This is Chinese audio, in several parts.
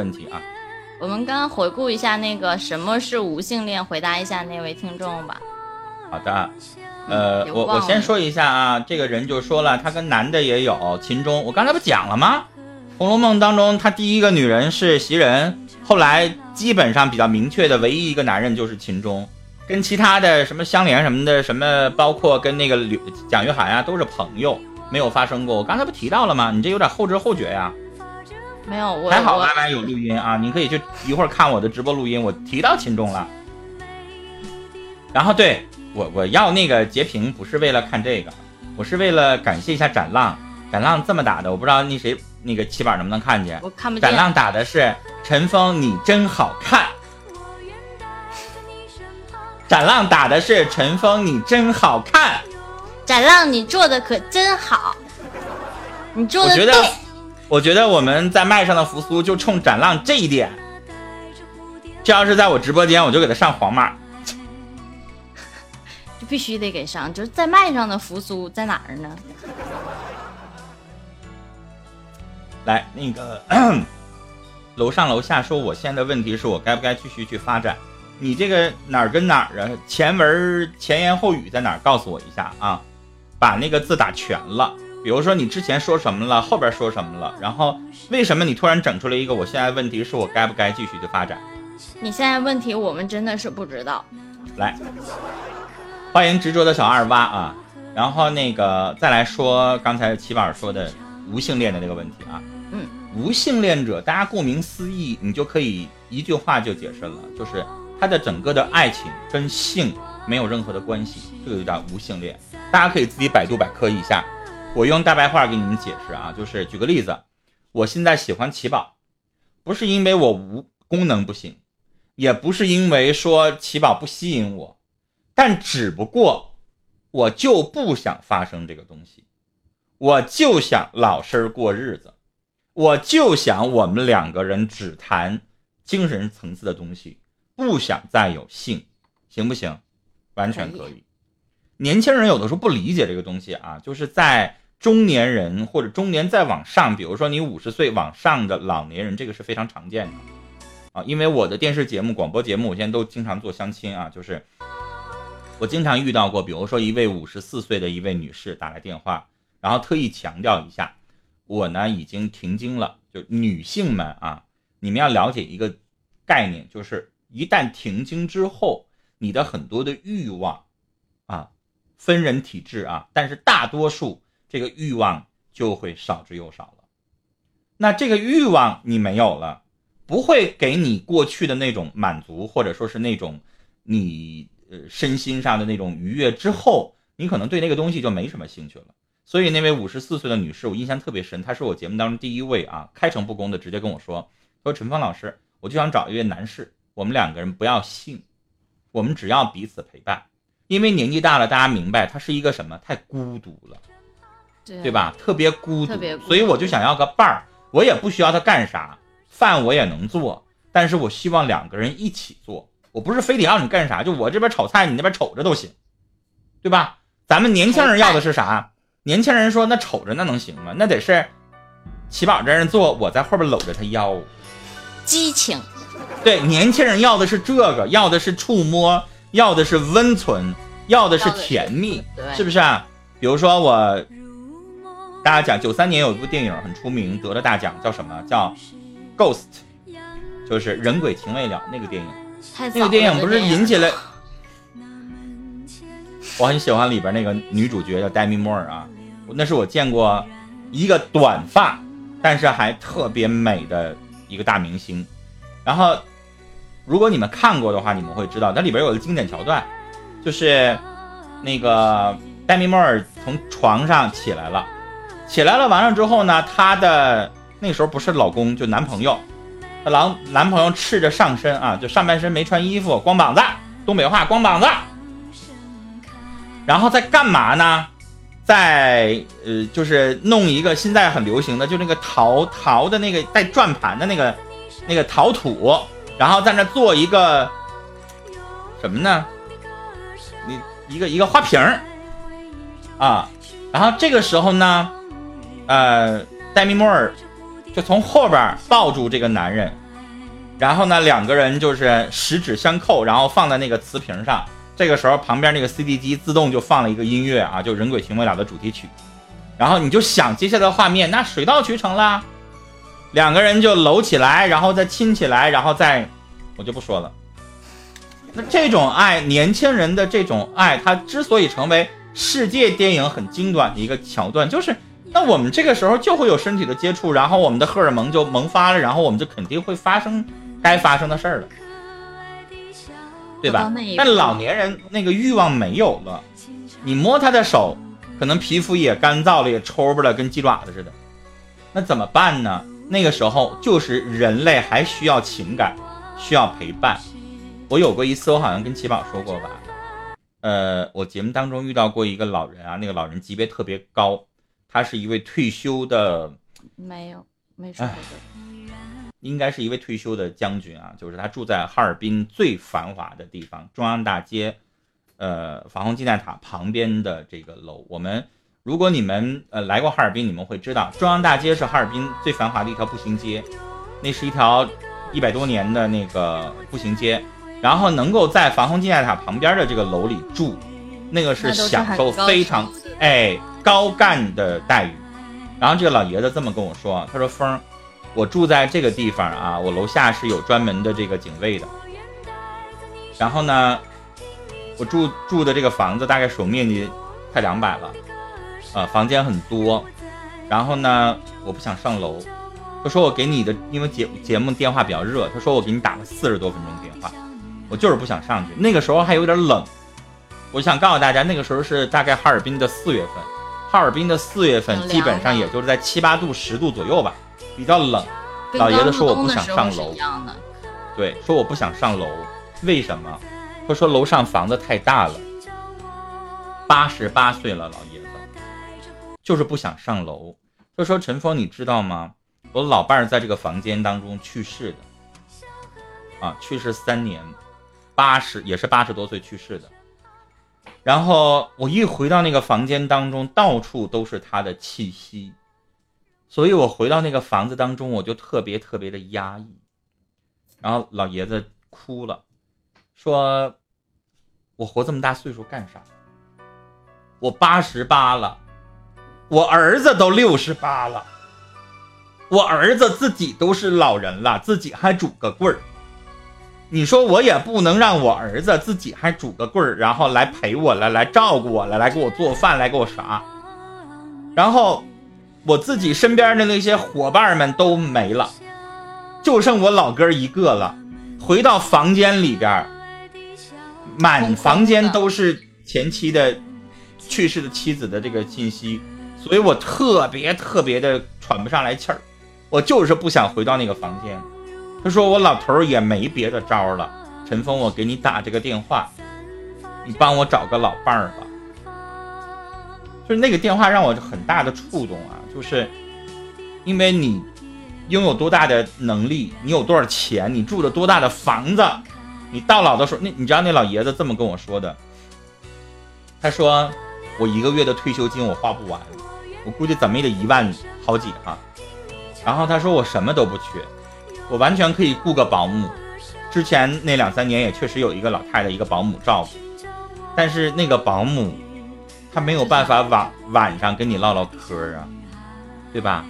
问题啊。我们刚刚回顾一下那个什么是无性恋，回答一下那位听众吧。好的，呃，我我先说一下啊，这个人就说了，他跟男的也有秦钟，我刚才不讲了吗？《红楼梦》当中，他第一个女人是袭人，后来基本上比较明确的唯一一个男人就是秦钟，跟其他的什么香莲什么的，什么包括跟那个吕蒋玉菡啊，都是朋友，没有发生过。我刚才不提到了吗？你这有点后知后觉呀。没有，我还好 Y Y 有录音啊，你可以去一会儿看我的直播录音，我提到秦钟了。然后对我我要那个截屏不是为了看这个，我是为了感谢一下展浪，展浪这么打的，我不知道那谁那个七板能不能看见？我看不见。展浪打的是陈峰，你真好看。展浪打的是陈峰，你真好看。展浪你做的可真好，你做的对。我觉得我们在麦上的扶苏就冲展浪这一点，这要是在我直播间，我就给他上黄马，就必须得给上。就是在麦上的扶苏在哪儿呢？来，那个楼上楼下说，我现在的问题是我该不该继续去发展？你这个哪儿跟哪儿啊？前文前言后语在哪儿？告诉我一下啊，把那个字打全了。比如说你之前说什么了，后边说什么了，然后为什么你突然整出来一个？我现在问题是我该不该继续的发展？你现在问题我们真的是不知道。来，欢迎执着的小二蛙啊，然后那个再来说刚才齐宝说的无性恋的这个问题啊。嗯，无性恋者，大家顾名思义，你就可以一句话就解释了，就是他的整个的爱情跟性没有任何的关系，这个就叫无性恋。大家可以自己百度百科一下。我用大白话给你们解释啊，就是举个例子，我现在喜欢奇宝，不是因为我无功能不行，也不是因为说奇宝不吸引我，但只不过我就不想发生这个东西，我就想老实过日子，我就想我们两个人只谈精神层次的东西，不想再有性，行不行？完全可以。年轻人有的时候不理解这个东西啊，就是在。中年人或者中年再往上，比如说你五十岁往上的老年人，这个是非常常见的啊。因为我的电视节目、广播节目，我现在都经常做相亲啊，就是我经常遇到过，比如说一位五十四岁的一位女士打来电话，然后特意强调一下，我呢已经停经了。就女性们啊，你们要了解一个概念，就是一旦停经之后，你的很多的欲望啊，分人体质啊，但是大多数。这个欲望就会少之又少了，那这个欲望你没有了，不会给你过去的那种满足，或者说是那种你呃身心上的那种愉悦之后，你可能对那个东西就没什么兴趣了。所以那位五十四岁的女士，我印象特别深，她是我节目当中第一位啊，开诚布公的直接跟我说，说陈峰老师，我就想找一位男士，我们两个人不要性，我们只要彼此陪伴，因为年纪大了，大家明白，他是一个什么，太孤独了。对吧？特别孤独，所以我就想要个伴儿。我也不需要他干啥，饭我也能做，但是我希望两个人一起做。我不是非得要你干啥，就我这边炒菜，你那边瞅着都行，对吧？咱们年轻人要的是啥？年轻人说那瞅着那能行吗？那得是齐宝这人做，我在后边搂着他腰，激情。对，年轻人要的是这个，要的是触摸，要的是温存，要的是甜蜜，是不是啊？比如说我。大家讲，九三年有一部电影很出名，得了大奖，叫什么？叫《Ghost》，就是人鬼情未了那个电影。那个电影不是引起了，我很喜欢里边那个女主角叫黛米·莫尔啊，那是我见过一个短发但是还特别美的一个大明星。然后，如果你们看过的话，你们会知道，它里边有个经典桥段，就是那个黛米·莫尔从床上起来了。起来了，完了之后呢，她的那时候不是老公，就男朋友，她男男朋友赤着上身啊，就上半身没穿衣服，光膀子，东北话光膀子，然后在干嘛呢？在呃，就是弄一个现在很流行的，就那个陶陶的那个带转盘的那个那个陶土，然后在那做一个什么呢？你一个一个花瓶儿啊，然后这个时候呢。呃，戴米莫尔就从后边抱住这个男人，然后呢，两个人就是十指相扣，然后放在那个瓷瓶上。这个时候，旁边那个 CD 机自动就放了一个音乐啊，就《人鬼情未了》的主题曲。然后你就想接下来的画面，那水到渠成啦，两个人就搂起来，然后再亲起来，然后再，我就不说了。那这种爱，年轻人的这种爱，它之所以成为世界电影很精短的一个桥段，就是那我们这个时候就会有身体的接触，然后我们的荷尔蒙就萌发了，然后我们就肯定会发生该发生的事儿了，对吧？但老年人那个欲望没有了，你摸他的手。可能皮肤也干燥了，也抽巴了，跟鸡爪子似的。那怎么办呢？那个时候就是人类还需要情感，需要陪伴。我有过一次，我好像跟奇宝说过吧。呃，我节目当中遇到过一个老人啊，那个老人级别特别高，他是一位退休的，没有，没说过。应该是一位退休的将军啊，就是他住在哈尔滨最繁华的地方——中央大街。呃，防洪纪念塔旁边的这个楼，我们如果你们呃来过哈尔滨，你们会知道中央大街是哈尔滨最繁华的一条步行街，那是一条一百多年的那个步行街，然后能够在防洪纪念塔旁边的这个楼里住，那个是享受非常哎高干的待遇。然后这个老爷子这么跟我说，他说峰，我住在这个地方啊，我楼下是有专门的这个警卫的，然后呢。我住住的这个房子大概总面积快两百了，呃，房间很多。然后呢，我不想上楼。他说我给你的，因为节节目电话比较热，他说我给你打了四十多分钟电话，我就是不想上去。那个时候还有点冷。我想告诉大家，那个时候是大概哈尔滨的四月份，哈尔滨的四月份基本上也就是在七八度、十度左右吧，比较冷。老爷子说我不想上楼，对，说我不想上楼，为什么？他说楼上房子太大了，八十八岁了老爷子，就是不想上楼。他说陈峰，你知道吗？我老伴儿在这个房间当中去世的，啊，去世三年，八十也是八十多岁去世的。然后我一回到那个房间当中，到处都是他的气息，所以我回到那个房子当中，我就特别特别的压抑。然后老爷子哭了，说。我活这么大岁数干啥？我八十八了，我儿子都六十八了，我儿子自己都是老人了，自己还拄个棍儿。你说我也不能让我儿子自己还拄个棍儿，然后来陪我了，来照顾我了，来给我做饭，来给我啥？然后我自己身边的那些伙伴们都没了，就剩我老哥一个了。回到房间里边。满房间都是前妻的去世的妻子的这个信息，所以我特别特别的喘不上来气儿，我就是不想回到那个房间。他说我老头也没别的招了，陈峰，我给你打这个电话，你帮我找个老伴儿吧。就是那个电话让我很大的触动啊，就是因为你拥有多大的能力，你有多少钱，你住的多大的房子。你到老的时候，那你知道那老爷子这么跟我说的？他说：“我一个月的退休金我花不完，我估计怎么也得一万好几哈。”然后他说：“我什么都不缺，我完全可以雇个保姆。之前那两三年也确实有一个老太太一个保姆照顾，但是那个保姆她没有办法晚晚上跟你唠唠嗑啊，对吧？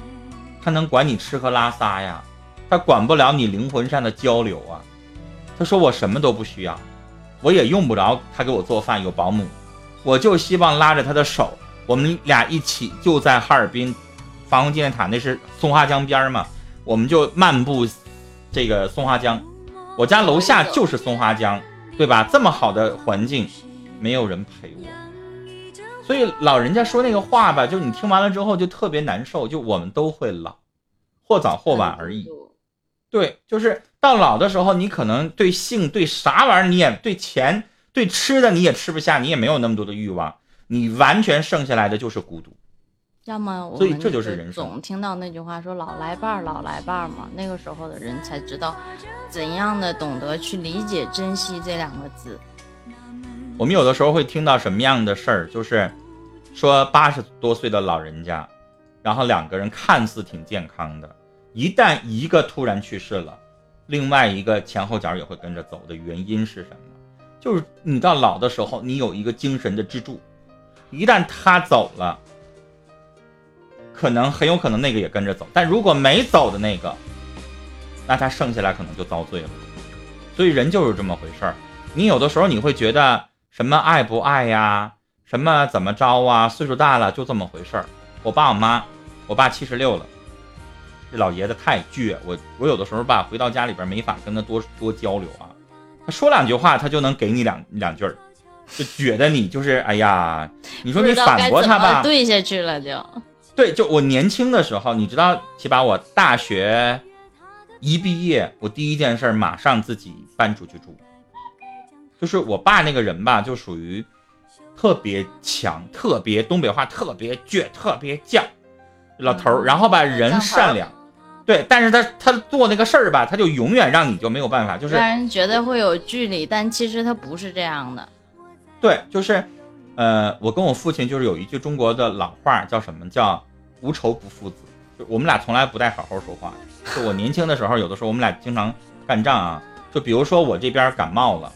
她能管你吃喝拉撒呀，她管不了你灵魂上的交流啊。”他说我什么都不需要，我也用不着他给我做饭，有保姆，我就希望拉着他的手，我们俩一起就在哈尔滨防洪纪念塔，那是松花江边嘛，我们就漫步这个松花江，我家楼下就是松花江，对吧？这么好的环境，没有人陪我，所以老人家说那个话吧，就你听完了之后就特别难受，就我们都会老，或早或晚而已。对，就是到老的时候，你可能对性、对啥玩意儿，你也对钱、对吃的，你也吃不下，你也没有那么多的欲望，你完全剩下来的就是孤独。要么，所以这就是人生。总听到那句话说“老来伴儿，老来伴儿”嘛，那个时候的人才知道怎样的懂得去理解、珍惜这两个字。我们有的时候会听到什么样的事儿，就是说八十多岁的老人家，然后两个人看似挺健康的。一旦一个突然去世了，另外一个前后脚也会跟着走的原因是什么？就是你到老的时候，你有一个精神的支柱，一旦他走了，可能很有可能那个也跟着走。但如果没走的那个，那他剩下来可能就遭罪了。所以人就是这么回事儿。你有的时候你会觉得什么爱不爱呀，什么怎么着啊，岁数大了就这么回事儿。我爸我妈，我爸七十六了，这老爷子太倔，我我有的时候吧回到家里边没法跟他多多交流啊。他说两句话，他就能给你两两句儿，就觉得你就是哎呀，你说你反驳他吧，对下去了就。对，就我年轻的时候，你知道，起码我大学一毕业，我第一件事马上自己搬出去住。就是我爸那个人吧，就属于特别强、特别东北话、特别倔、特别犟，老头儿，然后吧人善良。对，但是他他做那个事儿吧，他就永远让你就没有办法，就是让人觉得会有距离，但其实他不是这样的。对，就是，呃，我跟我父亲就是有一句中国的老话，叫什么叫无仇不父子，就我们俩从来不带好好说话。就我年轻的时候，有的时候我们俩经常干仗啊，就比如说我这边感冒了，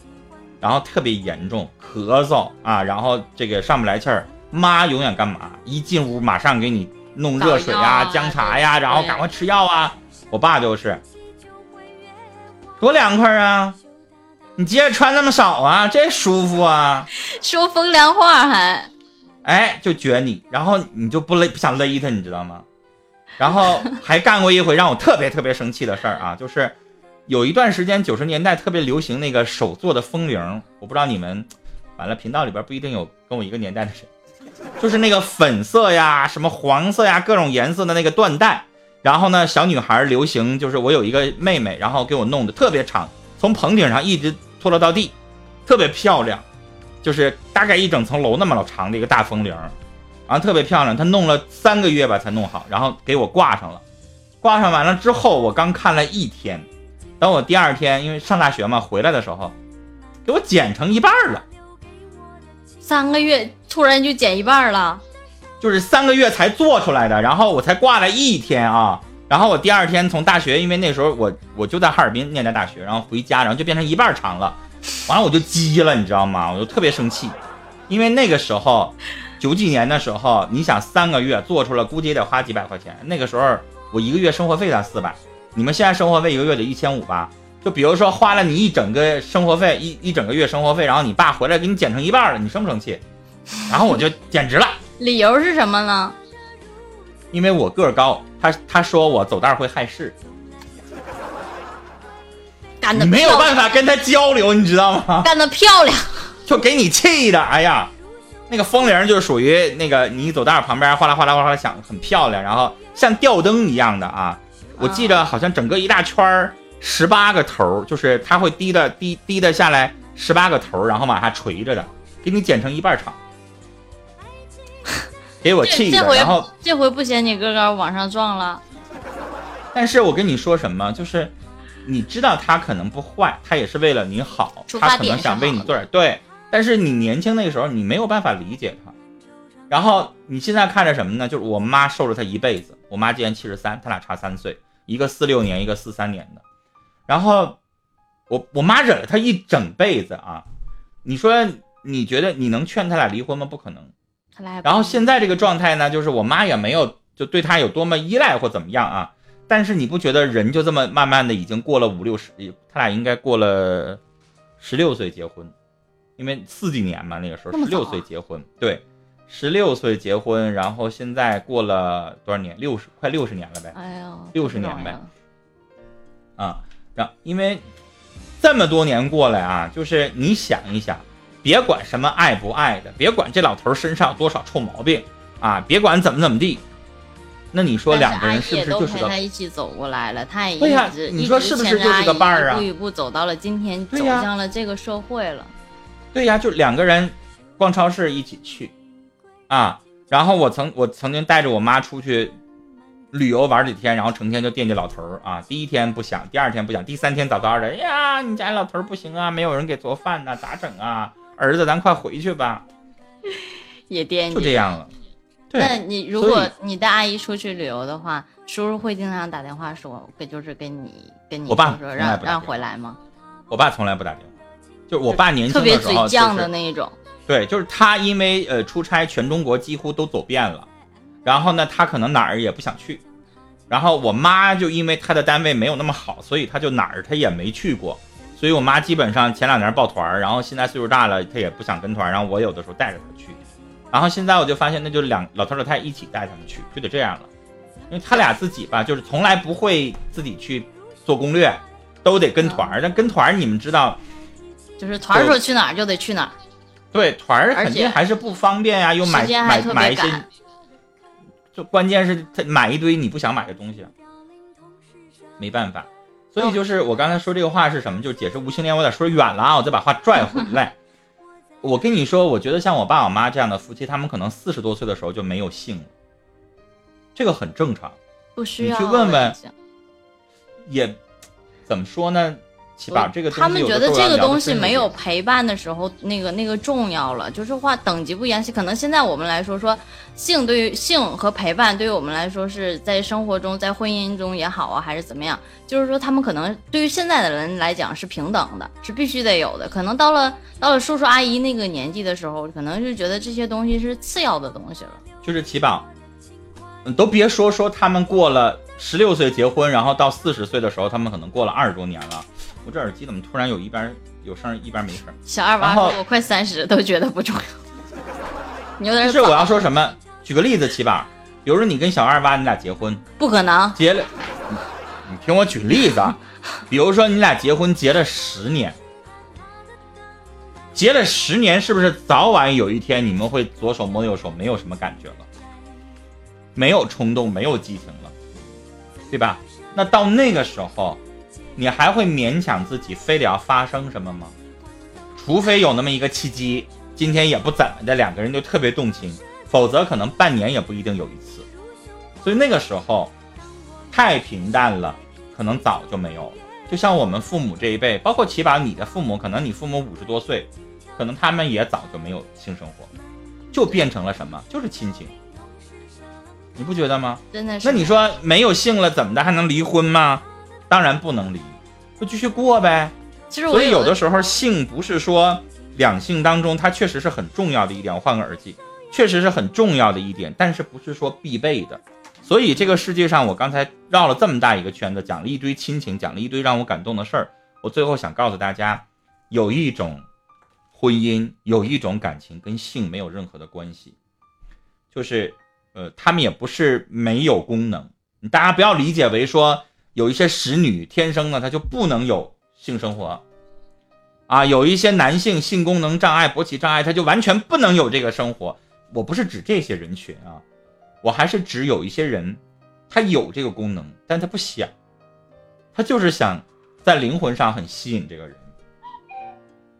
然后特别严重，咳嗽啊，然后这个上不来气儿，妈永远干嘛？一进屋马上给你。弄热水啊，姜茶呀，然后赶快吃药啊！我爸就是，多凉快啊！你接着穿那么少啊，这舒服啊！说风凉话还，哎，就撅你，然后你就不勒不想勒他，你知道吗？然后还干过一回让我特别特别生气的事儿啊，就是有一段时间九十年代特别流行那个手做的风铃，我不知道你们，完了频道里边不一定有跟我一个年代的人。就是那个粉色呀，什么黄色呀，各种颜色的那个缎带。然后呢，小女孩流行，就是我有一个妹妹，然后给我弄的特别长，从棚顶上一直拖落到地，特别漂亮。就是大概一整层楼那么老长的一个大风铃，然后特别漂亮。他弄了三个月吧才弄好，然后给我挂上了。挂上完了之后，我刚看了一天，等我第二天，因为上大学嘛，回来的时候，给我剪成一半了。三个月突然就剪一半了，就是三个月才做出来的，然后我才挂了一天啊，然后我第二天从大学，因为那时候我我就在哈尔滨念的大学，然后回家，然后就变成一半长了，完了我就急了，你知道吗？我就特别生气，因为那个时候九几年的时候，你想三个月做出来，估计也得花几百块钱。那个时候我一个月生活费才四百，你们现在生活费一个月得一千五吧？就比如说花了你一整个生活费，一一整个月生活费，然后你爸回来给你减成一半了，你生不生气？然后我就简直了。理由是什么呢？因为我个儿高，他他说我走道会害事。干的没有办法跟他交流，你知道吗？干的漂亮，就给你气的，哎呀，那个风铃就是属于那个你走道旁边哗啦哗啦哗啦响，很漂亮，然后像吊灯一样的啊。我记着好像整个一大圈儿。十八个头就是它会低的低低的下来十八个头然后往下垂着的，给你剪成一半长，给我气的。然后这回不嫌你个高往上撞了。但是我跟你说什么，就是你知道他可能不坏，他也是为了你好，他可能想为你做点对。但是你年轻那个时候，你没有办法理解他。然后你现在看着什么呢？就是我妈受了他一辈子。我妈今年七十三，他俩差三岁，一个四六年，一个四三年的。然后，我我妈忍了他一整辈子啊！你说你觉得你能劝他俩离婚吗？不可能。然后现在这个状态呢，就是我妈也没有就对他有多么依赖或怎么样啊。但是你不觉得人就这么慢慢的已经过了五六十，他俩应该过了十六岁结婚，因为四几年嘛，那个时候十六岁结婚，对，十六岁结婚，然后现在过了多少年？六十快六十年了呗。哎呀，六十年呗。啊。让，因为这么多年过来啊，就是你想一想，别管什么爱不爱的，别管这老头身上有多少臭毛病啊，别管怎么怎么地，那你说两个人是不是就是个他一起走过来了？他也对呀，你说是不是就是个伴儿啊？一步一步走到了今天，走向了这个社会了。对呀，就两个人逛超市一起去啊，然后我曾我曾经带着我妈出去。旅游玩几天，然后成天就惦记老头儿啊！第一天不想，第二天不想，第三天早早的，哎呀，你家老头儿不行啊，没有人给做饭呢，咋整啊？儿子，咱快回去吧。也惦记，就这样了。那你如果你带阿姨出去旅游的话，叔叔会经常打电话说，就是跟你跟你我爸说说让让回来吗？我爸从来不打电话，就是我爸年轻特别的时候、嘴犟的那一种。对，就是他因为呃出差全中国几乎都走遍了，然后呢他可能哪儿也不想去，然后我妈就因为她的单位没有那么好，所以她就哪儿她也没去过，所以我妈基本上前两年抱团儿，然后现在岁数大了，她也不想跟团儿，然后我有的时候带着她去，然后现在我就发现那就两老头老太太一起带他们去，就得这样了，因为他俩自己吧，就是从来不会自己去做攻略，都得跟团儿，但跟团儿你们知道。就是团儿说去哪儿就得去哪儿，对团儿肯定还是不方便呀、又买买买一些，就关键是他买一堆你不想买的东西，没办法。所以就是我刚才说这个话是什么？就是解释无性恋，我有点说远了啊，我再把话拽回来。我跟你说，我觉得像我爸我妈这样的夫妻，他们可能四十多岁的时候就没有性了，这个很正常。不需要。你去问问也怎么说呢？起码这个他们觉得这个东西没有陪伴的时候，那个那个重要了，就是话等级不一样。可能现在我们来说，说性对于性和陪伴对于我们来说是在生活中，在婚姻中也好啊，还是怎么样，就是说他们可能对于现在的人来讲是平等的，是必须得有的。可能到了到了叔叔阿姨那个年纪的时候，可能就觉得这些东西是次要的东西了。就是奇宝，嗯，都别说说他们过了十六岁结婚，然后到四十岁的时候，他们可能过了二十多年了。我这耳机怎么突然有一边有声，一边没声？小二娃说我快三十都觉得不重要，你有点是我要说什么？举个例子，奇宝，比如说你跟小二娃你俩结婚，不可能。结了，你你听我举例子啊，比如说你俩结婚结了十年，结了十年，是不是早晚有一天你们会左手摸右手，没有什么感觉了，没有冲动，没有激情了，对吧？那到那个时候，你还会勉强自己非得要发生什么吗？除非有那么一个契机，今天也不怎么的，两个人就特别动情，否则可能半年也不一定有一次。所以那个时候太平淡了，可能早就没有了。就像我们父母这一辈，包括起码你的父母，可能你父母五十多岁，可能他们也早就没有性生活，就变成了什么？就是亲情。你不觉得吗？真的是。那你说没有性了怎么的，还能离婚吗？当然不能离，就继续过呗。其实我所以有的的时候性不是说两性当中它确实是很重要的一点。我换个耳机，确实是很重要的一点，但是不是说必备的。所以这个世界上，我刚才绕了这么大一个圈子，讲了一堆亲情，讲了一堆让我感动的事儿。我最后想告诉大家，有一种婚姻，有一种感情跟性没有任何的关系，就是呃，他们也不是没有功能。大家不要理解为说有一些使女天生呢，她就不能有性生活，啊，有一些男性性功能障碍、勃起障碍，他就完全不能有这个生活。我不是指这些人群啊，我还是指有一些人，他有这个功能，但他不想，他就是想在灵魂上很吸引这个人。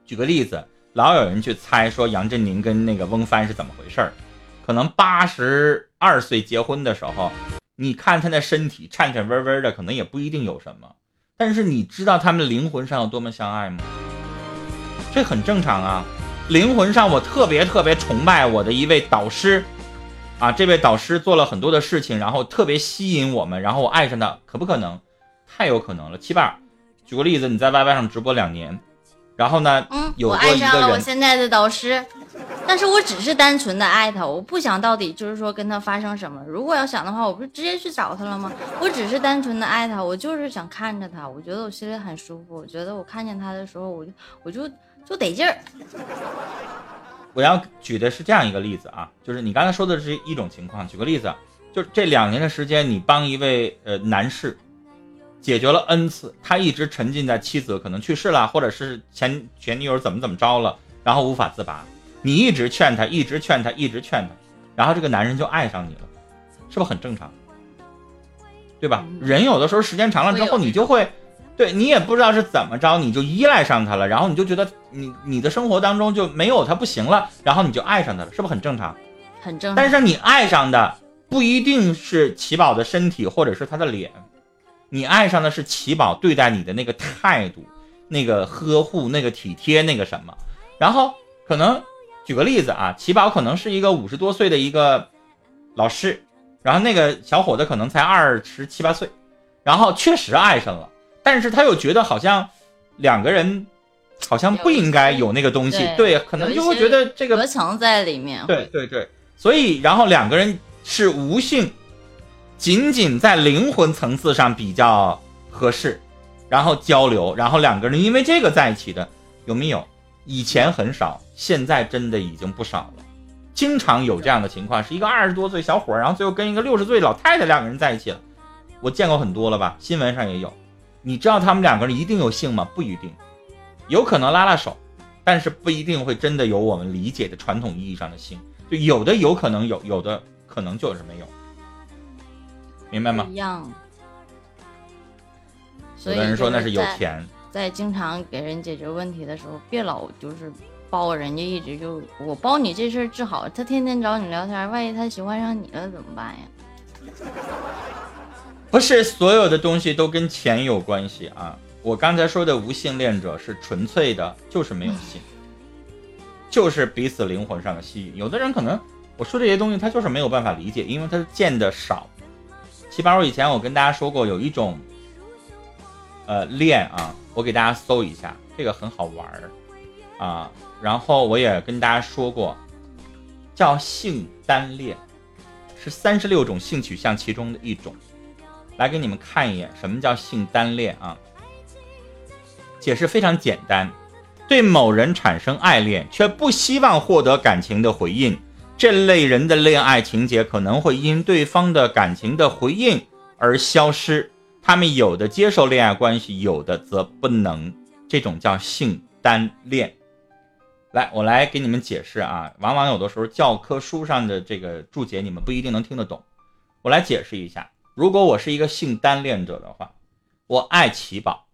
举个例子，老有人去猜说杨振宁跟那个翁帆是怎么回事儿，可能八十二岁结婚的时候，你看他的身体颤颤巍巍的，可能也不一定有什么。但是你知道他们灵魂上有多么相爱吗？这很正常啊。灵魂上，我特别特别崇拜我的一位导师，啊，这位导师做了很多的事情，然后特别吸引我们，然后我爱上他，可不可能？太有可能了。七爸，举个例子，你在 YY 上直播两年，然后呢，嗯，有我爱上了我现在的导师，但是我只是单纯的爱他，我不想到底就是说跟他发生什么。如果要想的话，我不是直接去找他了吗？我只是单纯的爱他，我就是想看着他，我觉得我心里很舒服，我觉得我看见他的时候，我就我就就得劲儿。我要举的是这样一个例子啊，就是你刚才说的是一种情况。举个例子，就是这两年的时间，你帮一位呃男士解决了 n 次，他一直沉浸在妻子可能去世了，或者是前前女友怎么怎么着了，然后无法自拔。你一直劝他，一直劝他，一直劝他，然后这个男人就爱上你了，是不是很正常？对吧？人有的时候时间长了之后，你就会，对你也不知道是怎么着，你就依赖上他了，然后你就觉得你你的生活当中就没有他不行了，然后你就爱上他了，是不是很正常？很正常。但是你爱上的不一定是奇宝的身体或者是他的脸，你爱上的是奇宝对待你的那个态度、那个呵护、那个体贴、那个什么。然后可能举个例子啊，奇宝可能是一个五十多岁的一个老师，然后那个小伙子可能才二十七八岁，然后确实爱上了，但是他又觉得好像两个人好像不应该有那个东西，对，可能就会觉得这个隔墙在里面。对对对，所以然后两个人是无性，仅仅在灵魂层次上比较合适，然后交流，然后两个人因为这个在一起的有没有？以前很少，现在真的已经不少了。经常有这样的情况，是一个二十多岁小伙，然后最后跟一个六十岁老太太两个人在一起了。我见过很多了吧，新闻上也有。你知道他们两个人一定有性吗？不一定，有可能拉拉手，但是不一定会真的有我们理解的传统意义上的性。就有的有可能有，有的可能就是没有，明白吗？一样。有的人说那是有钱。在经常给人解决问题的时候，别老就是包人家，一直就我包你这事儿治好，他天天找你聊天，万一他喜欢上你了怎么办呀？不是所有的东西都跟钱有关系啊！我刚才说的无性恋者是纯粹的，就是没有性，就是彼此灵魂上的吸引。有的人可能我说这些东西他就是没有办法理解，因为他见的少。起码我以前我跟大家说过，有一种呃恋啊。我给大家搜一下，这个很好玩儿啊。然后我也跟大家说过，叫性单恋，是三十六种性取向其中的一种。来给你们看一眼，什么叫性单恋啊？解释非常简单，对某人产生爱恋，却不希望获得感情的回应。这类人的恋爱情节可能会因对方的感情的回应而消失。他们有的接受恋爱关系，有的则不能，这种叫性单恋。来，我来给你们解释啊。往往有的时候教科书上的这个注解，你们不一定能听得懂。我来解释一下：如果我是一个性单恋者的话，我爱奇宝，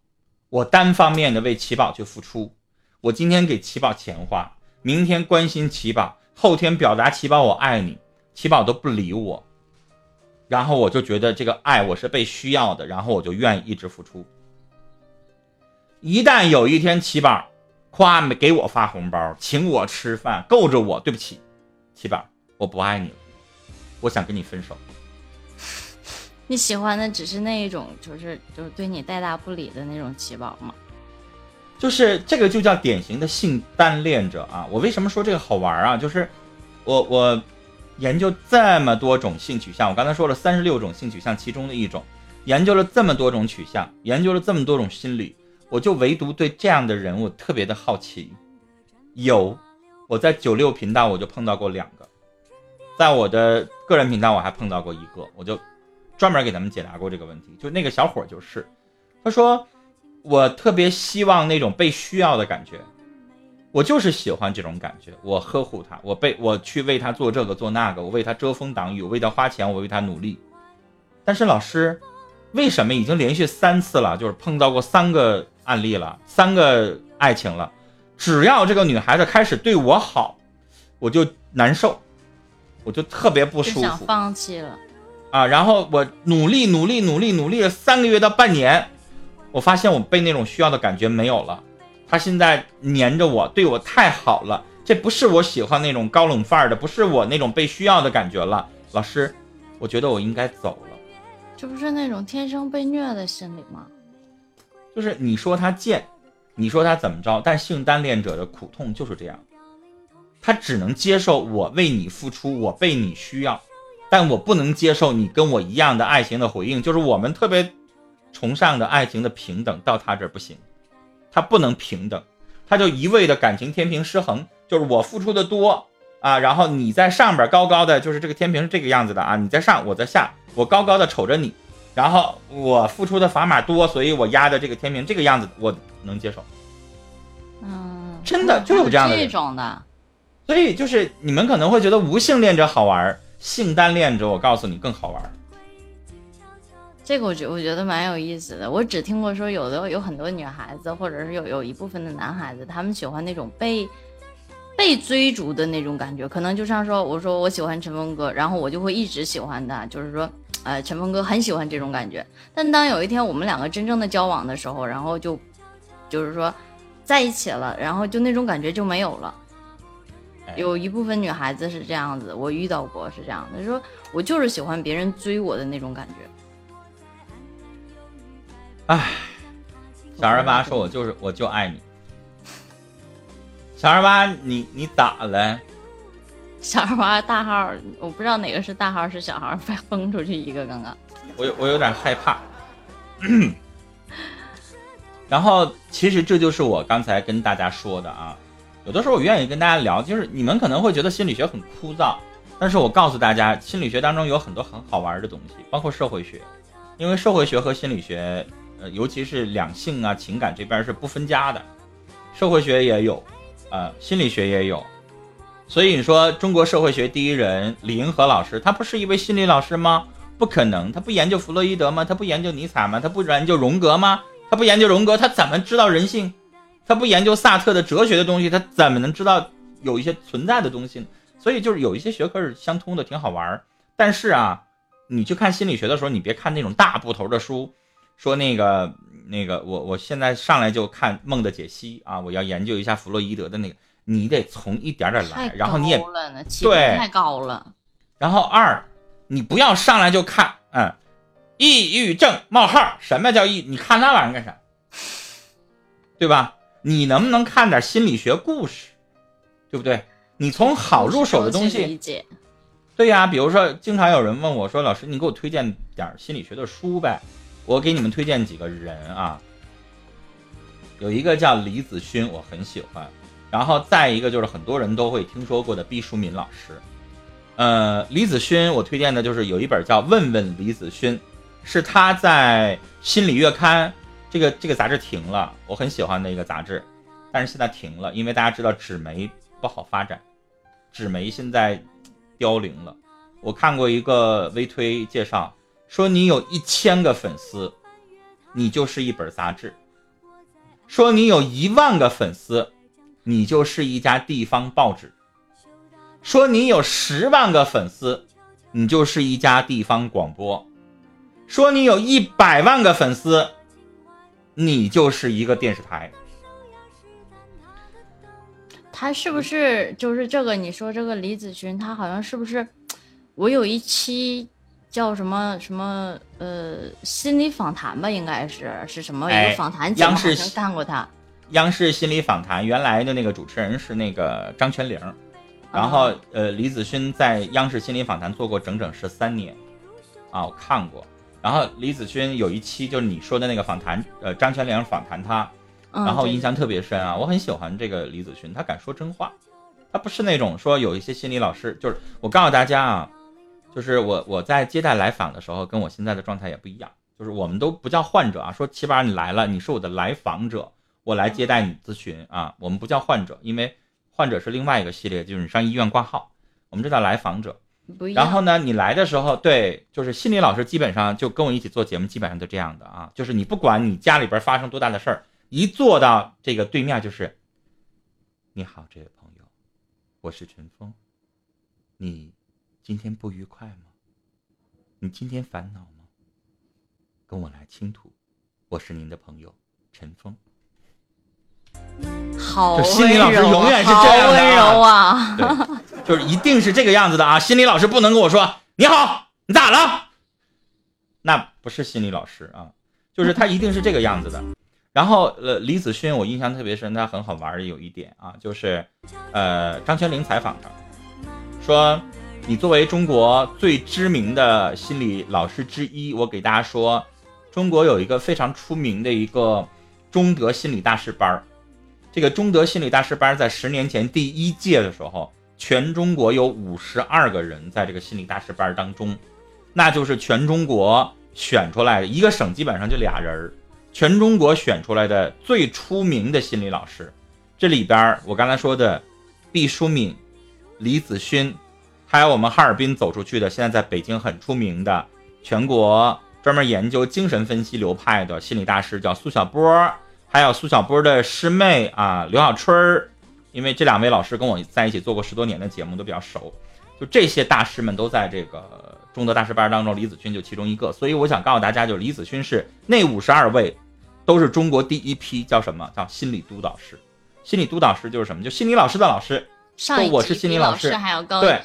我单方面的为奇宝去付出，我今天给奇宝钱花，明天关心奇宝，后天表达奇宝我爱你，奇宝都不理我。然后我就觉得这个爱我是被需要的，然后我就愿意一直付出。一旦有一天齐宝夸没给我发红包，请我吃饭，够着我，对不起，七宝，我不爱你了，我想跟你分手。你喜欢的只是那一种，就是就是对你带大不理的那种七宝吗？就是这个就叫典型的性单恋者啊！我为什么说这个好玩啊？就是我我。研究这么多种性取向，我刚才说了三十六种性取向其中的一种，研究了这么多种取向，研究了这么多种心理，我就唯独对这样的人物特别的好奇。有，我在九六频道我就碰到过两个，在我的个人频道我还碰到过一个，我就专门给他们解答过这个问题。就那个小伙就是，他说我特别希望那种被需要的感觉。我就是喜欢这种感觉，我呵护他，我被我去为他做这个做那个，我为他遮风挡雨，我为他花钱，我为他努力。但是老师，为什么已经连续三次了，就是碰到过三个案例了，三个爱情了，只要这个女孩子开始对我好，我就难受，我就特别不舒服，想放弃了啊！然后我努力努力努力努力了三个月到半年，我发现我被那种需要的感觉没有了。他现在黏着我，对我太好了，这不是我喜欢那种高冷范儿的，不是我那种被需要的感觉了。老师，我觉得我应该走了。这不是那种天生被虐的心理吗？就是你说他贱，你说他怎么着，但性单恋者的苦痛就是这样，他只能接受我为你付出，我被你需要，但我不能接受你跟我一样的爱情的回应，就是我们特别崇尚的爱情的平等，到他这儿不行。他不能平等，他就一味的感情天平失衡，就是我付出的多啊，然后你在上边高高的，就是这个天平是这个样子的啊，你在上，我在下，我高高的瞅着你，然后我付出的砝码多，所以我压的这个天平这个样子，我能接受。嗯，真的就有这样的这种的，所以就是你们可能会觉得无性恋者好玩，性单恋者我告诉你更好玩。这个我觉我觉得蛮有意思的。我只听过说有的有很多女孩子，或者是有有一部分的男孩子，他们喜欢那种被被追逐的那种感觉。可能就像说，我说我喜欢陈峰哥，然后我就会一直喜欢他，就是说，呃，陈峰哥很喜欢这种感觉。但当有一天我们两个真正的交往的时候，然后就就是说在一起了，然后就那种感觉就没有了。有一部分女孩子是这样子，我遇到过是这样的，说我就是喜欢别人追我的那种感觉。唉，小二八说：“我就是我就爱你。”小二八，你你咋了？小二八大号，我不知道哪个是大号是小号，被封出去一个刚刚。我有我有点害怕。然后，其实这就是我刚才跟大家说的啊。有的时候我愿意跟大家聊，就是你们可能会觉得心理学很枯燥，但是我告诉大家，心理学当中有很多很好玩的东西，包括社会学，因为社会学和心理学，呃，尤其是两性啊、情感这边是不分家的，社会学也有，呃，心理学也有。所以你说中国社会学第一人李银河老师，他不是一位心理老师吗？不可能，他不研究弗洛伊德吗？他不研究尼采吗？他不研究荣格吗？他不研究荣格，他怎么知道人性？他不研究萨特的哲学的东西，他怎么能知道有一些存在的东西呢？所以就是有一些学科是相通的，挺好玩儿。但是啊，你去看心理学的时候，你别看那种大部头的书，说那个那个，我我现在上来就看梦的解析啊，我要研究一下弗洛伊德的那个，你得从一点点来，然后你也对太高了。然后二，你不要上来就看，嗯。抑郁症冒号，什么叫抑？你看那玩意儿干啥？对吧？你能不能看点心理学故事？对不对？你从好入手的东西。理解。对呀，比如说，经常有人问我说：“老师，你给我推荐点心理学的书呗？”我给你们推荐几个人啊。有一个叫李子勋，我很喜欢。然后再一个就是很多人都会听说过的毕淑敏老师。呃，李子勋，我推荐的就是有一本叫《问问李子勋》。是他在《心理月刊》这个这个杂志停了，我很喜欢的一个杂志，但是现在停了，因为大家知道纸媒不好发展，纸媒现在凋零了。我看过一个微推介绍，说你有一千个粉丝，你就是一本杂志；说你有一万个粉丝，你就是一家地方报纸；说你有十万个粉丝，你就是一家地方广播。说你有一百万个粉丝，你就是一个电视台。他是不是就是这个？你说这个李子群，他好像是不是？我有一期叫什么什么呃心理访谈吧，应该是是什么一个访谈节目？好像看过他。央视心理访谈原来的那个主持人是那个张泉灵，然后呃李子勋在央视心理访谈做过整整十三年，啊，我看过。然后李子勋有一期就是你说的那个访谈，呃，张泉灵访谈他，然后印象特别深啊，我很喜欢这个李子勋，他敢说真话，他不是那种说有一些心理老师，就是我告诉大家啊，就是我我在接待来访的时候，跟我现在的状态也不一样，就是我们都不叫患者啊，说起码你来了，你是我的来访者，我来接待你咨询啊，我们不叫患者，因为患者是另外一个系列，就是你上医院挂号，我们这叫来访者。然后呢，你来的时候，对，就是心理老师基本上就跟我一起做节目，基本上都这样的啊。就是你不管你家里边发生多大的事儿，一坐到这个对面就是，你好，这位朋友，我是陈峰，你今天不愉快吗？你今天烦恼吗？跟我来倾吐，我是您的朋友陈峰。好心理老师永远是这样温柔啊，就是一定是这个样子的啊！心理老师不能跟我说你好，你咋了？那不是心理老师啊，就是他一定是这个样子的。然后呃，李子勋我印象特别深，他很好玩的有一点啊，就是呃，张泉灵采访他，说你作为中国最知名的心理老师之一，我给大家说，中国有一个非常出名的一个中德心理大师班儿。这个中德心理大师班在十年前第一届的时候，全中国有五十二个人在这个心理大师班当中，那就是全中国选出来的一个省基本上就俩人儿，全中国选出来的最出名的心理老师。这里边我刚才说的毕淑敏、李子勋，还有我们哈尔滨走出去的，现在在北京很出名的，全国专门研究精神分析流派的心理大师叫苏小波。还有苏小波的师妹啊，刘小春儿，因为这两位老师跟我在一起做过十多年的节目，都比较熟。就这些大师们都在这个中德大师班当中，李子勋就其中一个。所以我想告诉大家，就李子勋是那五十二位，都是中国第一批叫什么叫心理督导师。心理督导师就是什么？就心理老师的老师。上我是心理老师还要高对，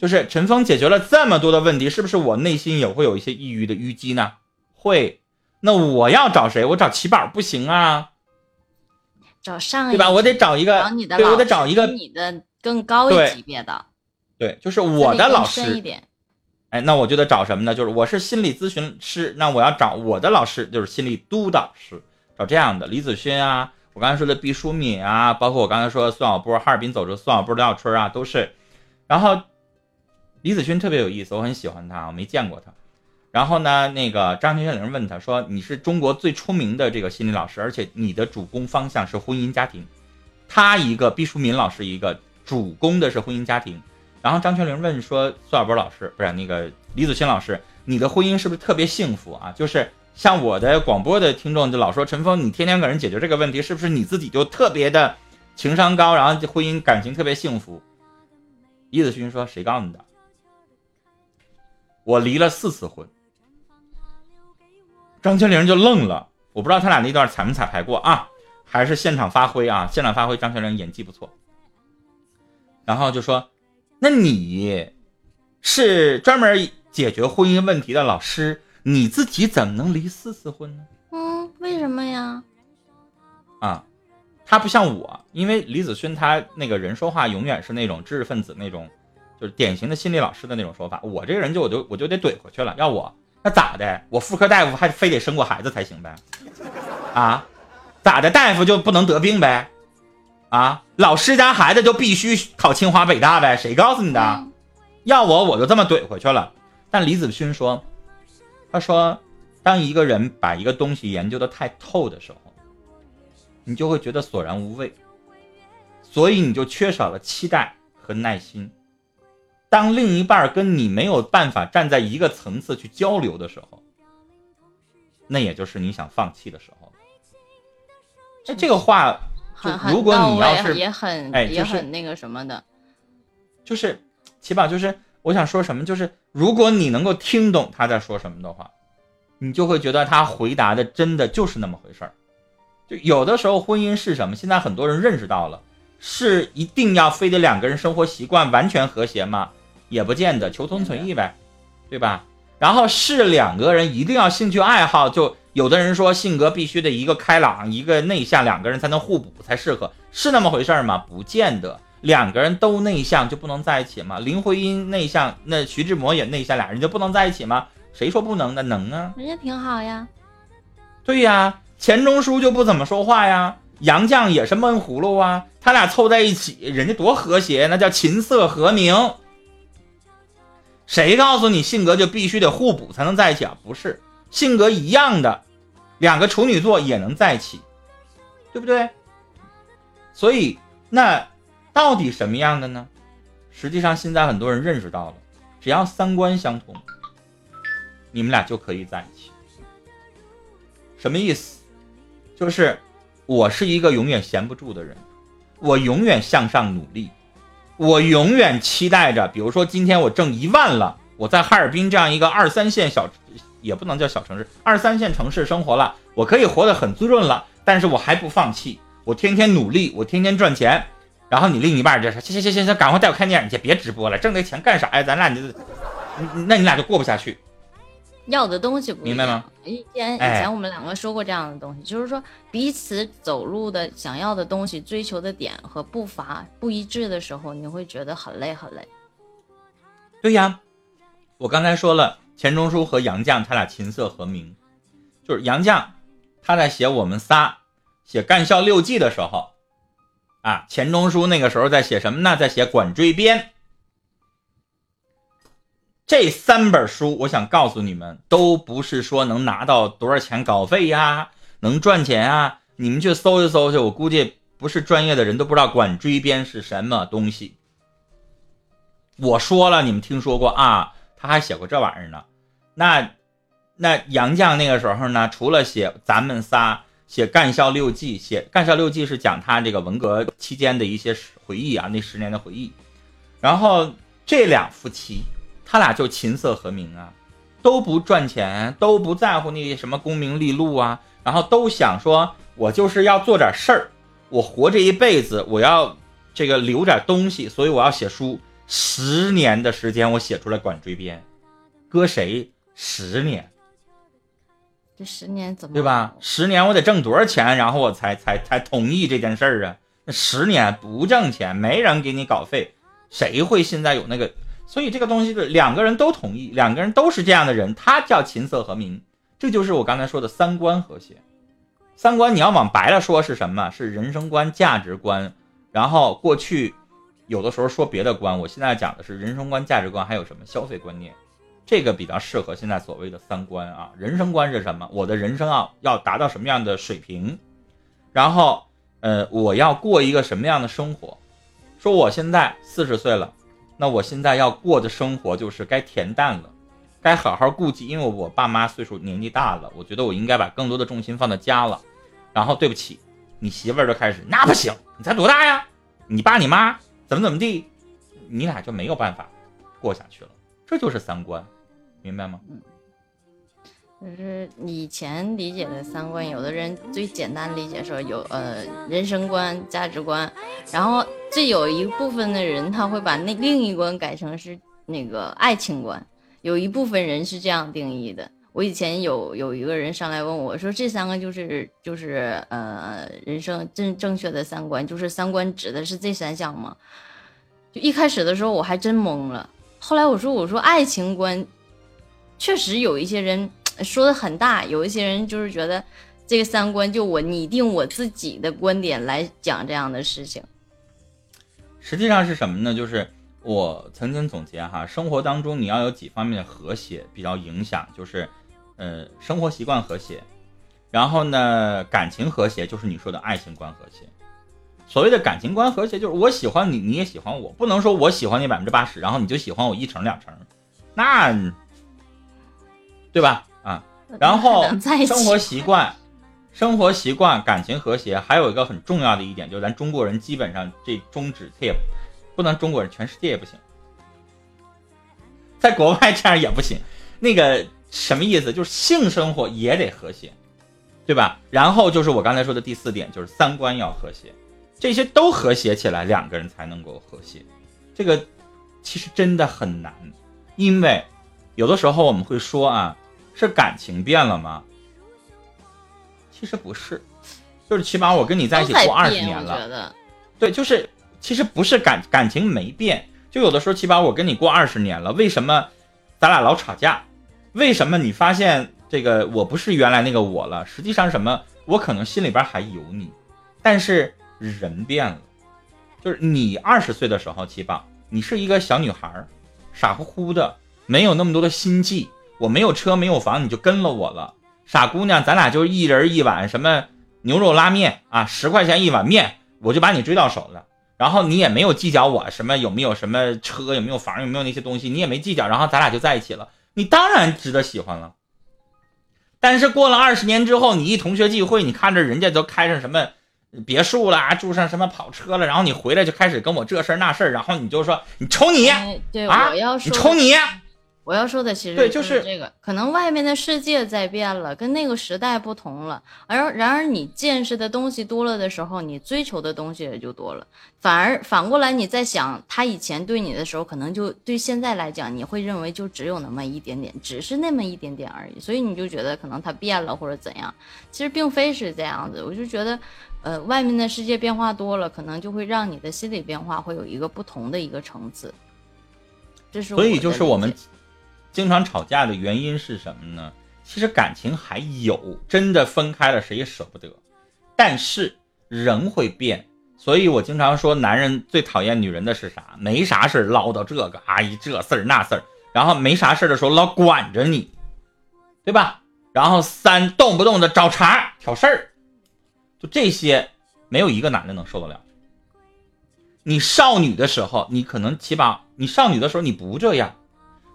就是陈峰解决了这么多的问题，是不是我内心也会有一些抑郁的淤积呢？会。那我要找谁？我找齐宝不行啊，找上对吧？我得找一个，对，我得找一个你的更高一级别的。对，就是我的老师。一点。哎，那我就得找什么呢？就是我是心理咨询师，那我要找我的老师，就是心理督导师，找这样的李子勋啊，我刚才说的毕淑敏啊，包括我刚才说的孙小波，哈尔滨走着孙小波、刘小春啊，都是。然后李子勋特别有意思，我很喜欢他，我没见过他。然后呢，那个张学玲问他说：“你是中国最出名的这个心理老师，而且你的主攻方向是婚姻家庭。”他一个毕淑敏老师一个主攻的是婚姻家庭。然后张泉灵问说：“苏小波老师，不是那个李子勋老师，你的婚姻是不是特别幸福啊？就是像我的广播的听众就老说陈峰，你天天给人解决这个问题，是不是你自己就特别的情商高，然后婚姻感情特别幸福？”李子勋说：“谁告诉你的？我离了四次婚。”张泉灵就愣了，我不知道他俩那段彩没彩排过啊，还是现场发挥啊？现场发挥，张泉灵演技不错，然后就说。那你是专门解决婚姻问题的老师，你自己怎么能离四次婚呢？嗯，为什么呀？啊，他不像我，因为李子勋他那个人说话永远是那种知识分子那种，就是典型的心理老师的那种说法。我这个人就我就我就得怼回去了。要我那咋的？我妇科大夫还非得生过孩子才行呗？啊，咋的？大夫就不能得病呗？啊，老师家孩子就必须考清华北大呗？谁告诉你的？要我我就这么怼回去了。但李子勋说，他说，当一个人把一个东西研究的太透的时候，你就会觉得索然无味，所以你就缺少了期待和耐心。当另一半跟你没有办法站在一个层次去交流的时候，那也就是你想放弃的时候。哎，这个话。如果你要是也很哎，也很那个什么的，就是起码就是我想说什么，就是如果你能够听懂他在说什么的话，你就会觉得他回答的真的就是那么回事儿。就有的时候婚姻是什么？现在很多人认识到了，是一定要非得两个人生活习惯完全和谐吗？也不见得，求同存异呗，对吧？然后是两个人一定要兴趣爱好就。有的人说性格必须得一个开朗，一个内向，两个人才能互补才适合，是那么回事吗？不见得，两个人都内向就不能在一起吗？林徽因内向，那徐志摩也内向，俩人就不能在一起吗？谁说不能的？能啊，人家挺好呀。对呀，钱钟书就不怎么说话呀，杨绛也是闷葫芦啊，他俩凑在一起，人家多和谐，那叫琴瑟和鸣。谁告诉你性格就必须得互补才能在一起啊？不是。性格一样的两个处女座也能在一起，对不对？所以那到底什么样的呢？实际上现在很多人认识到了，只要三观相同，你们俩就可以在一起。什么意思？就是我是一个永远闲不住的人，我永远向上努力，我永远期待着，比如说今天我挣一万了，我在哈尔滨这样一个二三线小。也不能叫小城市，二三线城市生活了，我可以活得很滋润了，但是我还不放弃，我天天努力，我天天赚钱。然后你另一半就说：行行行行行，赶快带我看电影去，别直播了，挣那钱干啥呀？咱俩就，那你俩就过不下去。要的东西不明白吗？以前以前我们两个说过这样的东西，就是说彼此走路的想要的东西、追求的点和步伐不一致的时候，你会觉得很累很累。对呀，我刚才说了。钱钟书和杨绛，他俩琴瑟和鸣，就是杨绛，他在写我们仨，写《干校六记》的时候，啊，钱钟书那个时候在写什么呢？在写《管锥编》。这三本书，我想告诉你们，都不是说能拿到多少钱稿费呀，能赚钱啊。你们去搜一搜去，我估计不是专业的人都不知道《管锥编》是什么东西。我说了，你们听说过啊？他还写过这玩意儿呢。那，那杨绛那个时候呢，除了写咱们仨，写《干校六记》，写《干校六记》是讲他这个文革期间的一些回忆啊，那十年的回忆。然后这两夫妻，他俩就琴瑟和鸣啊，都不赚钱，都不在乎那些什么功名利禄啊，然后都想说，我就是要做点事儿，我活这一辈子，我要这个留点东西，所以我要写书。十年的时间，我写出来《管锥编》，搁谁？十年，这十年怎么对吧？十年我得挣多少钱，然后我才才才同意这件事儿啊？那十年不挣钱，没人给你稿费，谁会现在有那个？所以这个东西是两个人都同意，两个人都是这样的人，他叫琴瑟和鸣。这就是我刚才说的三观和谐。三观你要往白了说是什么？是人生观、价值观。然后过去有的时候说别的观，我现在讲的是人生观、价值观，还有什么消费观念。这个比较适合现在所谓的三观啊。人生观是什么？我的人生啊要达到什么样的水平？然后呃，我要过一个什么样的生活？说我现在四十岁了，那我现在要过的生活就是该恬淡了。该好好顾及，因为我爸妈岁数年纪大了，我觉得我应该把更多的重心放在家了。然后对不起，你媳妇儿就开始，那不行，你才多大呀？你爸你妈怎么怎么地？你俩就没有办法过下去了。这就是三观，明白吗？就是以前理解的三观，有的人最简单理解说有呃人生观、价值观，然后这有一部分的人他会把那另一关改成是那个爱情观。有一部分人是这样定义的。我以前有有一个人上来问我说：“这三个就是就是呃人生正正确的三观，就是三观指的是这三项吗？”就一开始的时候我还真懵了。后来我说：“我说爱情观，确实有一些人说的很大，有一些人就是觉得这个三观就我拟定我自己的观点来讲这样的事情。实际上是什么呢？就是。我曾经总结哈，生活当中你要有几方面的和谐比较影响，就是，呃，生活习惯和谐，然后呢，感情和谐，就是你说的爱情观和谐。所谓的感情观和谐，就是我喜欢你，你也喜欢我，不能说我喜欢你百分之八十，然后你就喜欢我一成两成，那，对吧？啊，然后生活习惯，生活习惯，感情和谐，还有一个很重要的一点，就是咱中国人基本上这中指他也。不能中国人，全世界也不行，在国外这样也不行。那个什么意思？就是性生活也得和谐，对吧？然后就是我刚才说的第四点，就是三观要和谐，这些都和谐起来，两个人才能够和谐。这个其实真的很难，因为有的时候我们会说啊，是感情变了吗？其实不是，就是起码我跟你在一起过二十年了，对，就是。其实不是感感情没变，就有的时候，起码我跟你过二十年了，为什么咱俩老吵架？为什么你发现这个我不是原来那个我了？实际上什么？我可能心里边还有你，但是人变了。就是你二十岁的时候，起码，你是一个小女孩，傻乎乎的，没有那么多的心计。我没有车没有房，你就跟了我了，傻姑娘，咱俩就一人一碗什么牛肉拉面啊，十块钱一碗面，我就把你追到手了。然后你也没有计较我什么有没有什么车有没有房有没有那些东西，你也没计较，然后咱俩就在一起了，你当然值得喜欢了。但是过了二十年之后，你一同学聚会，你看着人家都开上什么别墅了，住上什么跑车了，然后你回来就开始跟我这事儿那事儿，然后你就说你瞅你啊，你瞅你。我要说的其实对，就是这个，可能外面的世界在变了，跟那个时代不同了。而然而你见识的东西多了的时候，你追求的东西也就多了。反而反过来，你在想他以前对你的时候，可能就对现在来讲，你会认为就只有那么一点点，只是那么一点点而已。所以你就觉得可能他变了或者怎样，其实并非是这样子。我就觉得，呃，外面的世界变化多了，可能就会让你的心理变化会有一个不同的一个层次。这是所以就是我们。经常吵架的原因是什么呢？其实感情还有，真的分开了谁也舍不得。但是人会变，所以我经常说，男人最讨厌女人的是啥？没啥事唠叨这个，阿姨这事儿那事儿，然后没啥事的时候老管着你，对吧？然后三动不动的找茬挑事儿，就这些，没有一个男的能受得了。你少女的时候，你可能起码你少女的时候你不这样。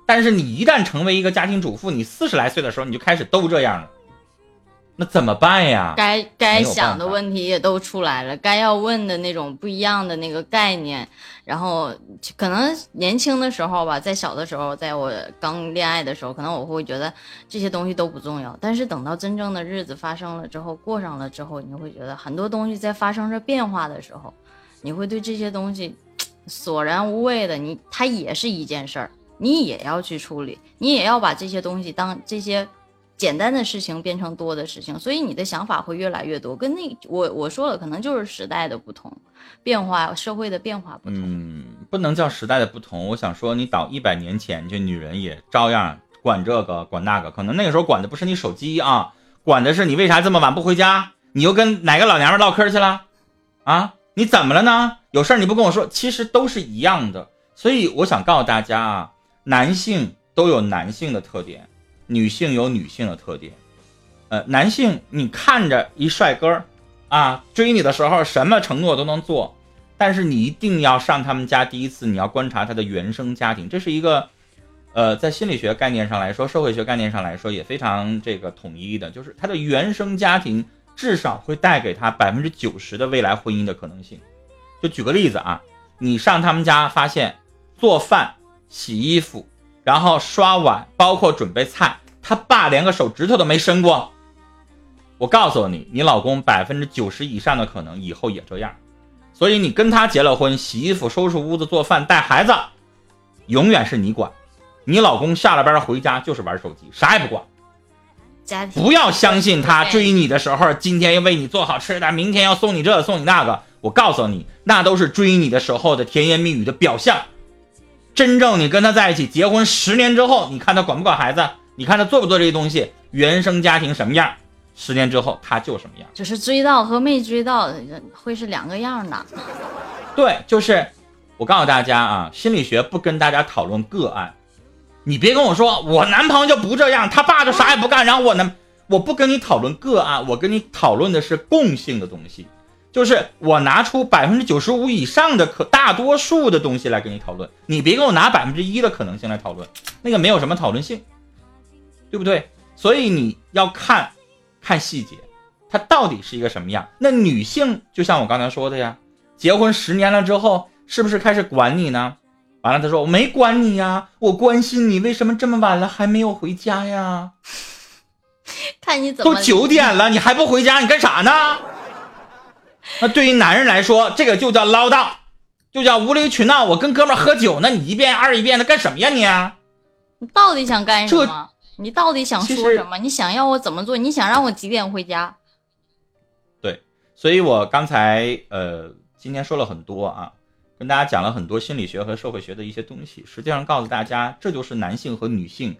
但是你一旦成为一个家庭主妇，你四十来岁的时候，你就开始都这样了，那怎么办呀？该该想的问题也都出来了，该要问的那种不一样的那个概念，然后可能年轻的时候吧，在小的时候，在我刚恋爱的时候，可能我会觉得这些东西都不重要。但是等到真正的日子发生了之后，过上了之后，你会觉得很多东西在发生着变化的时候，你会对这些东西 索然无味的。你它也是一件事儿。你也要去处理，你也要把这些东西当这些简单的事情变成多的事情，所以你的想法会越来越多。跟那我我说了，可能就是时代的不同，变化社会的变化不同。嗯，不能叫时代的不同。我想说，你倒一百年前，这女人也照样管这个管那个，可能那个时候管的不是你手机啊，管的是你为啥这么晚不回家，你又跟哪个老娘们唠嗑去了，啊，你怎么了呢？有事儿你不跟我说，其实都是一样的。所以我想告诉大家啊，男性都有男性的特点。女性有女性的特点，呃，男性你看着一帅哥啊，追你的时候什么承诺都能做，但是你一定要上他们家第一次，你要观察他的原生家庭，这是一个，呃，在心理学概念上来说，社会学概念上来说也非常这个统一的，就是他的原生家庭至少会带给他百分之九十的未来婚姻的可能性。就举个例子啊，你上他们家发现做饭、洗衣服。然后刷碗，包括准备菜，他爸连个手指头都没伸过。我告诉你，你老公百分之九十以上的可能以后也这样，所以你跟他结了婚，洗衣服、收拾屋子、做饭、带孩子，永远是你管。你老公下了班回家就是玩手机，啥也不管。不要相信他追你的时候，今天要为你做好吃的，明天要送你这送你那个。我告诉你，那都是追你的时候的甜言蜜语的表象。真正你跟他在一起，结婚十年之后，你看他管不管孩子？你看他做不做这些东西？原生家庭什么样？十年之后他就什么样。就是追到和没追到会是两个样的。对，就是我告诉大家啊，心理学不跟大家讨论个案，你别跟我说我男朋友就不这样，他爸就啥也不干，然后我呢，我不跟你讨论个案，我跟你讨论的是共性的东西。就是我拿出百分之九十五以上的可大多数的东西来跟你讨论，你别给我拿百分之一的可能性来讨论，那个没有什么讨论性，对不对？所以你要看，看细节，它到底是一个什么样？那女性就像我刚才说的呀，结婚十年了之后，是不是开始管你呢？完了，他说我没管你呀，我关心你，为什么这么晚了还没有回家呀？看你怎么都九点了，你还不回家，你干啥呢？那对于男人来说，这个就叫唠叨，就叫无理取闹。我跟哥们喝酒呢，你一遍二一遍的干什么呀你？你到底想干什么？你到底想说什么？你想要我怎么做？你想让我几点回家？对，所以我刚才呃今天说了很多啊，跟大家讲了很多心理学和社会学的一些东西。实际上告诉大家，这就是男性和女性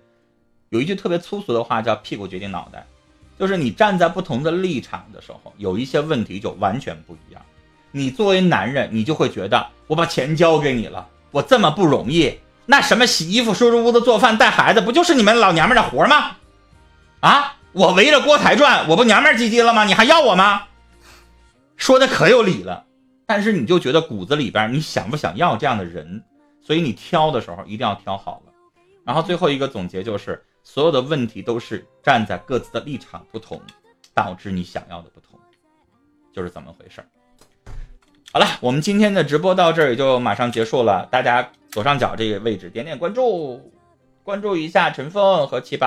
有一句特别粗俗的话，叫“屁股决定脑袋”。就是你站在不同的立场的时候，有一些问题就完全不一样。你作为男人，你就会觉得我把钱交给你了，我这么不容易，那什么洗衣服、收拾屋子、做饭、带孩子，不就是你们老娘们的活吗？啊，我围着锅台转，我不娘们唧唧了吗？你还要我吗？说的可有理了，但是你就觉得骨子里边你想不想要这样的人？所以你挑的时候一定要挑好了。然后最后一个总结就是。所有的问题都是站在各自的立场不同，导致你想要的不同，就是怎么回事儿。好了，我们今天的直播到这儿也就马上结束了。大家左上角这个位置点点关注，关注一下陈峰和七宝。